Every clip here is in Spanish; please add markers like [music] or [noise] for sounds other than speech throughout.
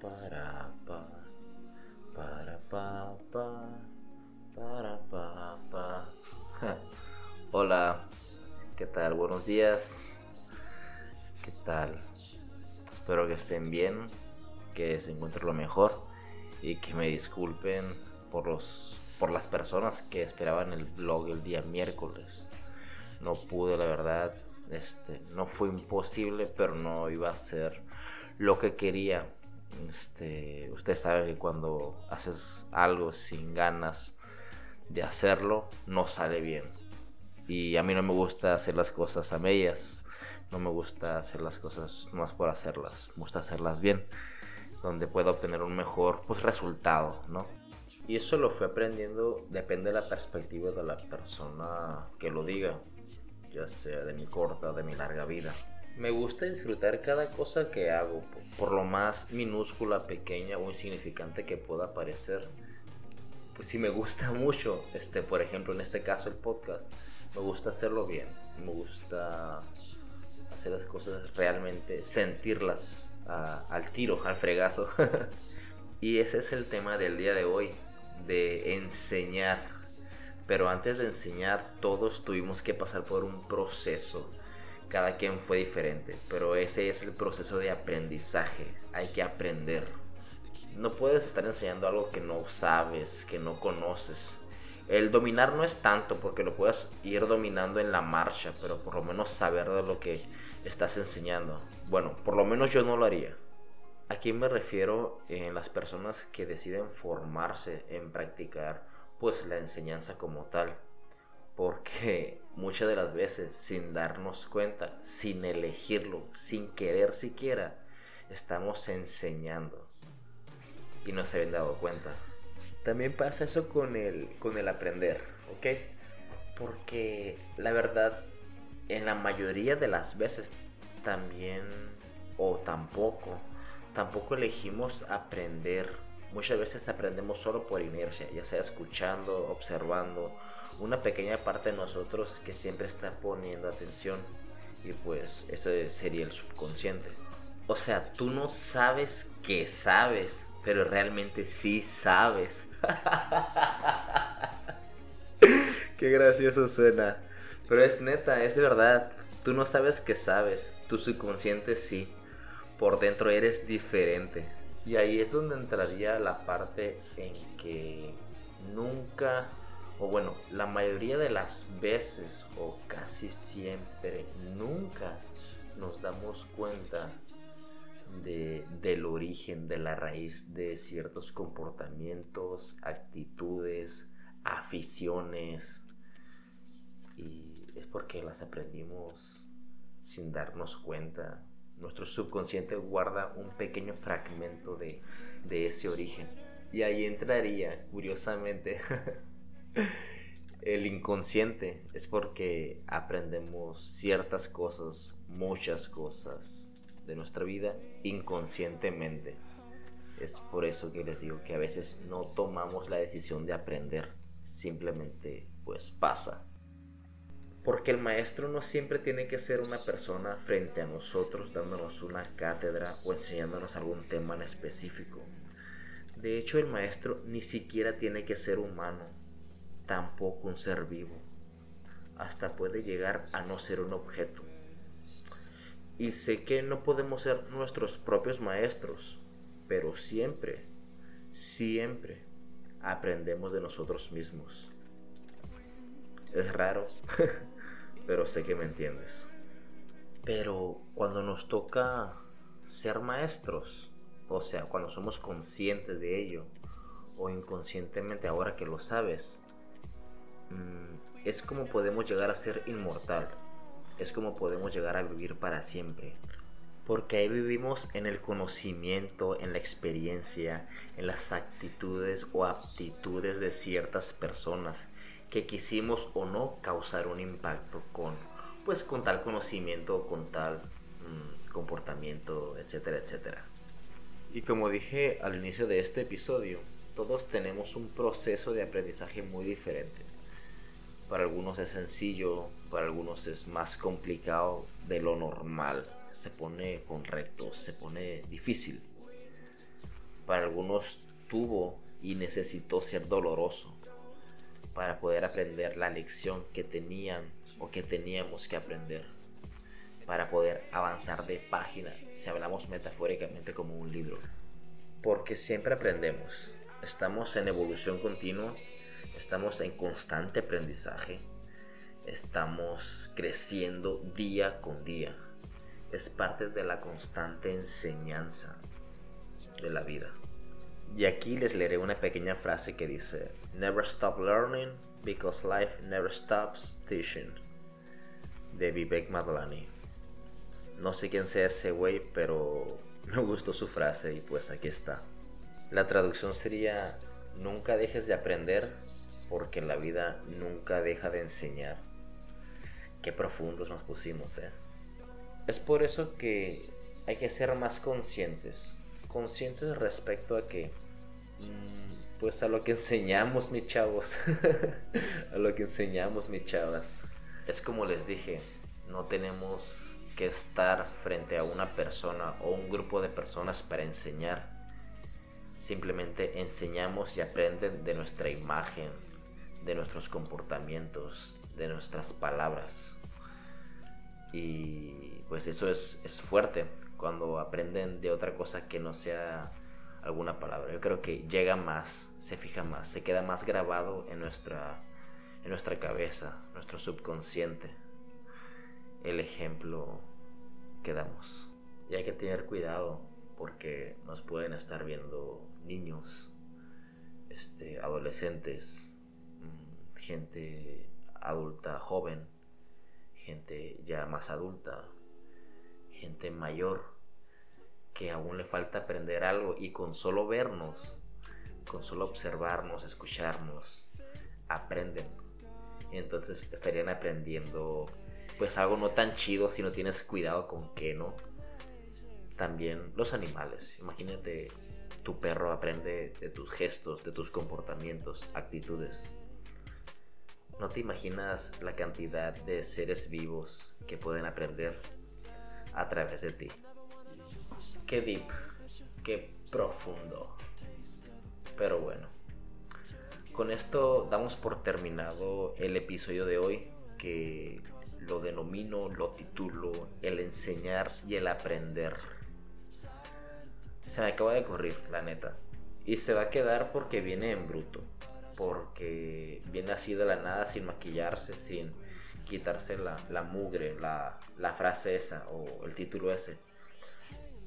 Pa, para, pa, para, pa, pa, para, pa, pa. [laughs] Hola, ¿qué tal? Buenos días. ¿Qué tal? Espero que estén bien, que se encuentren lo mejor y que me disculpen por los por las personas que esperaban el blog el día miércoles. No pude, la verdad, este, no fue imposible, pero no iba a ser lo que quería. Este, usted sabe que cuando haces algo sin ganas de hacerlo, no sale bien. Y a mí no me gusta hacer las cosas a medias. No me gusta hacer las cosas más por hacerlas. Me gusta hacerlas bien. Donde pueda obtener un mejor pues, resultado, ¿no? Y eso lo fui aprendiendo, depende de la perspectiva de la persona que lo diga ya sea de mi corta o de mi larga vida. Me gusta disfrutar cada cosa que hago, por lo más minúscula, pequeña o insignificante que pueda parecer. Pues si me gusta [laughs] mucho, este, por ejemplo, en este caso el podcast, me gusta hacerlo bien, me gusta hacer las cosas realmente, sentirlas al tiro, al fregazo. [laughs] y ese es el tema del día de hoy, de enseñar pero antes de enseñar, todos tuvimos que pasar por un proceso. Cada quien fue diferente, pero ese es el proceso de aprendizaje. Hay que aprender. No puedes estar enseñando algo que no sabes, que no conoces. El dominar no es tanto porque lo puedes ir dominando en la marcha, pero por lo menos saber de lo que estás enseñando. Bueno, por lo menos yo no lo haría. Aquí me refiero en las personas que deciden formarse en practicar pues la enseñanza como tal. Porque muchas de las veces, sin darnos cuenta, sin elegirlo, sin querer siquiera, estamos enseñando. Y no se habían dado cuenta. También pasa eso con el, con el aprender, ¿ok? Porque la verdad, en la mayoría de las veces también, o tampoco, tampoco elegimos aprender Muchas veces aprendemos solo por inercia, ya sea escuchando, observando, una pequeña parte de nosotros que siempre está poniendo atención y pues eso sería el subconsciente. O sea, tú no sabes que sabes, pero realmente sí sabes. [laughs] Qué gracioso suena. Pero es neta, es de verdad. Tú no sabes que sabes, tu subconsciente sí. Por dentro eres diferente. Y ahí es donde entraría la parte en que nunca, o bueno, la mayoría de las veces, o casi siempre, nunca nos damos cuenta de, del origen, de la raíz de ciertos comportamientos, actitudes, aficiones. Y es porque las aprendimos sin darnos cuenta nuestro subconsciente guarda un pequeño fragmento de, ese origen. Y ahí entraría, curiosamente, [laughs] el inconsciente. Es porque aprendemos ciertas cosas, muchas cosas de nuestra vida inconscientemente. Es por eso que les digo que a veces no tomamos la decisión de aprender. Simplemente pues pasa. Porque el maestro no siempre tiene que ser una persona frente a nosotros dándonos una cátedra o enseñándonos algún tema en específico. De hecho, el maestro ni siquiera tiene que ser humano, tampoco un ser vivo. Hasta puede llegar a no ser un objeto. Y sé que no podemos ser nuestros propios maestros, pero siempre, siempre aprendemos de nosotros mismos. Es raro, [laughs] pero sé que me entiendes. Pero cuando nos toca ser maestros, o sea, cuando somos conscientes de ello, o inconscientemente ahora que lo sabes, mm, es como podemos llegar a ser inmortal, es como podemos llegar a vivir para siempre. Porque ahí vivimos en el conocimiento, en la experiencia, en las actitudes o aptitudes de ciertas personas que quisimos o no causar un impacto con, pues, con tal conocimiento, con tal mm, comportamiento, etcétera, etcétera. Y como dije al inicio de este episodio, todos tenemos un proceso de aprendizaje muy diferente. Para algunos es sencillo, para algunos es más complicado de lo normal. Se pone con retos, se pone difícil. para algunos tuvo y necesitó ser doloroso para poder aprender la lección que tenían o que teníamos que aprender para poder avanzar de página, si hablamos metafóricamente como un libro. Porque siempre aprendemos, estamos en evolución continua, estamos en constante aprendizaje, estamos creciendo día con día. Es parte de la constante enseñanza de la vida. Y aquí les leeré una pequeña frase que dice, Never stop learning because life never stops teaching. De Vivek Madlani. No sé quién sea ese güey, pero [laughs] me gustó su frase y pues aquí está. La traducción sería, nunca dejes de aprender porque la vida nunca deja de enseñar. Qué profundos nos pusimos, ¿eh? Es por eso que hay que ser más conscientes conscientes respecto a que, mm, pues a lo que enseñamos, mis chavos, [laughs] a lo que enseñamos, mis chavas. Es como les dije, no tenemos que estar frente a una persona o un grupo de personas para enseñar. Simplemente enseñamos y aprenden de nuestra imagen, de nuestros comportamientos, de nuestras palabras. Y pues eso es, es fuerte, cuando aprenden de otra cosa que no sea alguna palabra. Yo creo que llega más, se fija más, se queda más grabado en nuestra, en nuestra cabeza, nuestro subconsciente, el ejemplo que damos. Y hay que tener cuidado porque nos pueden estar viendo niños, este, adolescentes, gente adulta, joven, gente ya más adulta, gente mayor que aún le falta aprender algo y con solo vernos, con solo observarnos, escucharnos, aprenden. Entonces estarían aprendiendo pues algo no tan chido si no tienes cuidado con qué, ¿no? También los animales. Imagínate, tu perro aprende de tus gestos, de tus comportamientos, actitudes. No te imaginas la cantidad de seres vivos que pueden aprender a través de ti. Qué deep, qué profundo. Pero bueno, con esto damos por terminado el episodio de hoy que lo denomino, lo titulo el enseñar y el aprender. Se me acaba de correr, la neta. Y se va a quedar porque viene en bruto. Porque viene así de la nada, sin maquillarse, sin quitarse la, mugre, la, frase esa o el título ese.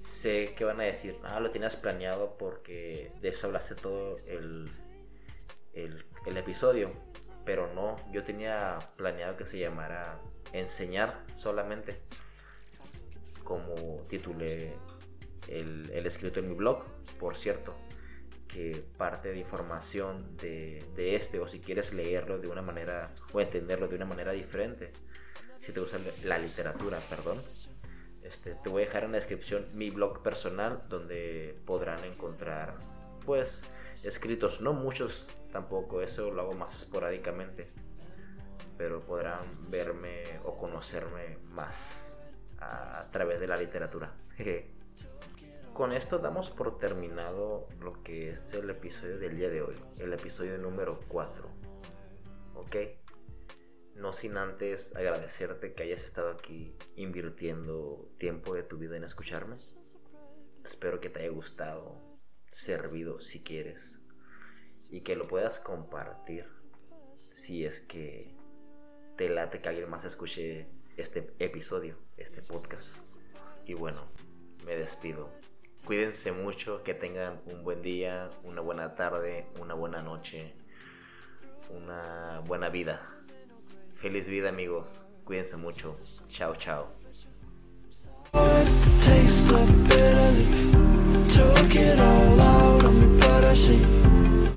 Sé que van a decir, ah, lo tenías planeado porque de eso hablaste todo el, el, episodio. Pero no, yo tenía planeado que se llamara Enseñar solamente. Como titulé el, el escrito en mi blog, por cierto que parte de información de, de, este o si quieres leerlo de una manera o entenderlo de una manera diferente, si te gusta la literatura, perdón, este, te voy a dejar en la descripción mi blog personal donde podrán encontrar pues escritos, no muchos tampoco, eso lo hago más esporádicamente, pero podrán verme o conocerme más a, a través de la literatura. Con esto damos por terminado lo que es el episodio del día de hoy, el episodio número 4. ¿Ok? No sin antes agradecerte que hayas estado aquí invirtiendo tiempo de tu vida en escucharme. Espero que te haya gustado, servido si quieres, y que lo puedas compartir si es que te late que alguien más escuche este episodio, este podcast. Y bueno, me despido. Cuídense mucho, que tengan un buen día, una buena tarde, una buena noche, una buena vida. Feliz vida amigos, cuídense mucho. Chao, chao.